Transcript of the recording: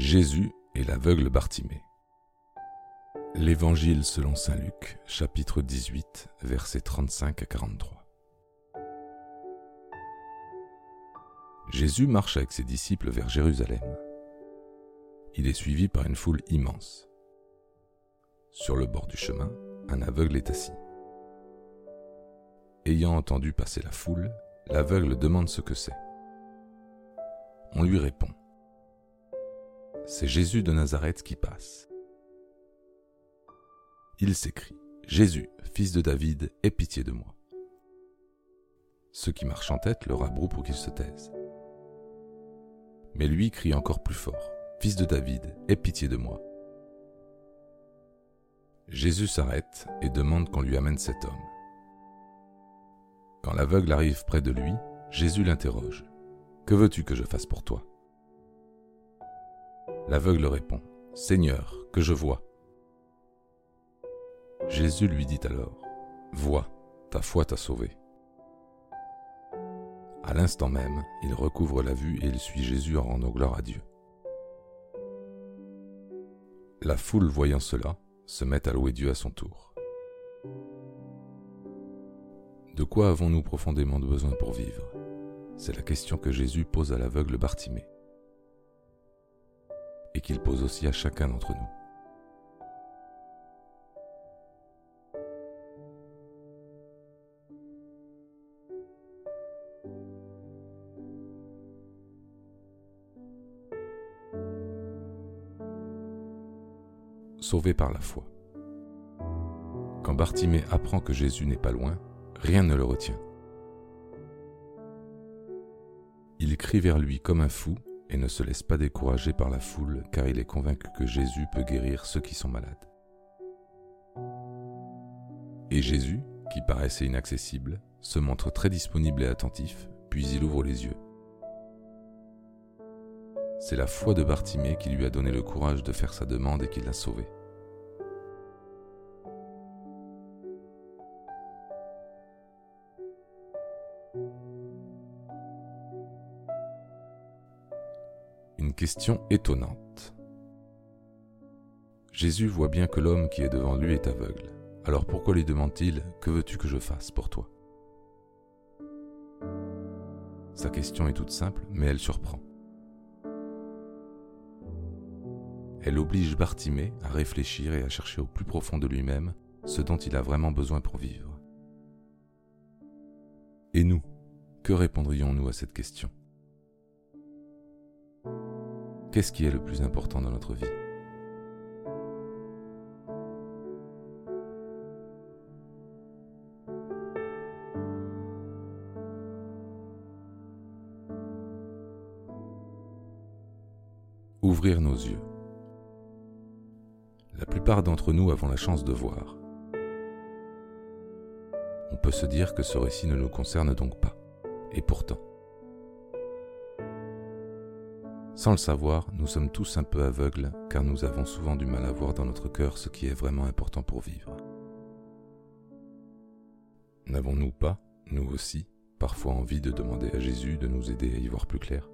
Jésus et l'aveugle Bartimée. L'Évangile selon Saint Luc, chapitre 18, versets 35 à 43. Jésus marche avec ses disciples vers Jérusalem. Il est suivi par une foule immense. Sur le bord du chemin, un aveugle est assis. Ayant entendu passer la foule, l'aveugle demande ce que c'est. On lui répond c'est Jésus de Nazareth qui passe. Il s'écrie Jésus, fils de David, aie pitié de moi. Ceux qui marchent en tête le rabrouent pour qu'il se taise. Mais lui crie encore plus fort Fils de David, aie pitié de moi. Jésus s'arrête et demande qu'on lui amène cet homme. Quand l'aveugle arrive près de lui, Jésus l'interroge. Que veux-tu que je fasse pour toi? L'aveugle répond, Seigneur, que je vois. Jésus lui dit alors, Vois, ta foi t'a sauvé. À l'instant même, il recouvre la vue et il suit Jésus en rendant gloire à Dieu. La foule, voyant cela, se met à louer Dieu à son tour. De quoi avons-nous profondément besoin pour vivre? C'est la question que Jésus pose à l'aveugle Bartimée et qu'il pose aussi à chacun d'entre nous. Sauvé par la foi. Quand Bartimée apprend que Jésus n'est pas loin, rien ne le retient. Il crie vers lui comme un fou et ne se laisse pas décourager par la foule car il est convaincu que Jésus peut guérir ceux qui sont malades. Et Jésus, qui paraissait inaccessible, se montre très disponible et attentif, puis il ouvre les yeux. C'est la foi de Bartimée qui lui a donné le courage de faire sa demande et qui l'a sauvé. Une question étonnante. Jésus voit bien que l'homme qui est devant lui est aveugle. Alors pourquoi lui demande-t-il Que veux-tu que je fasse pour toi? Sa question est toute simple, mais elle surprend. Elle oblige Bartimée à réfléchir et à chercher au plus profond de lui-même ce dont il a vraiment besoin pour vivre. Et nous, que répondrions-nous à cette question? Qu'est-ce qui est le plus important dans notre vie? Ouvrir nos yeux. La plupart d'entre nous avons la chance de voir. On peut se dire que ce récit ne nous concerne donc pas. Et pourtant, Sans le savoir, nous sommes tous un peu aveugles car nous avons souvent du mal à voir dans notre cœur ce qui est vraiment important pour vivre. N'avons-nous pas, nous aussi, parfois envie de demander à Jésus de nous aider à y voir plus clair?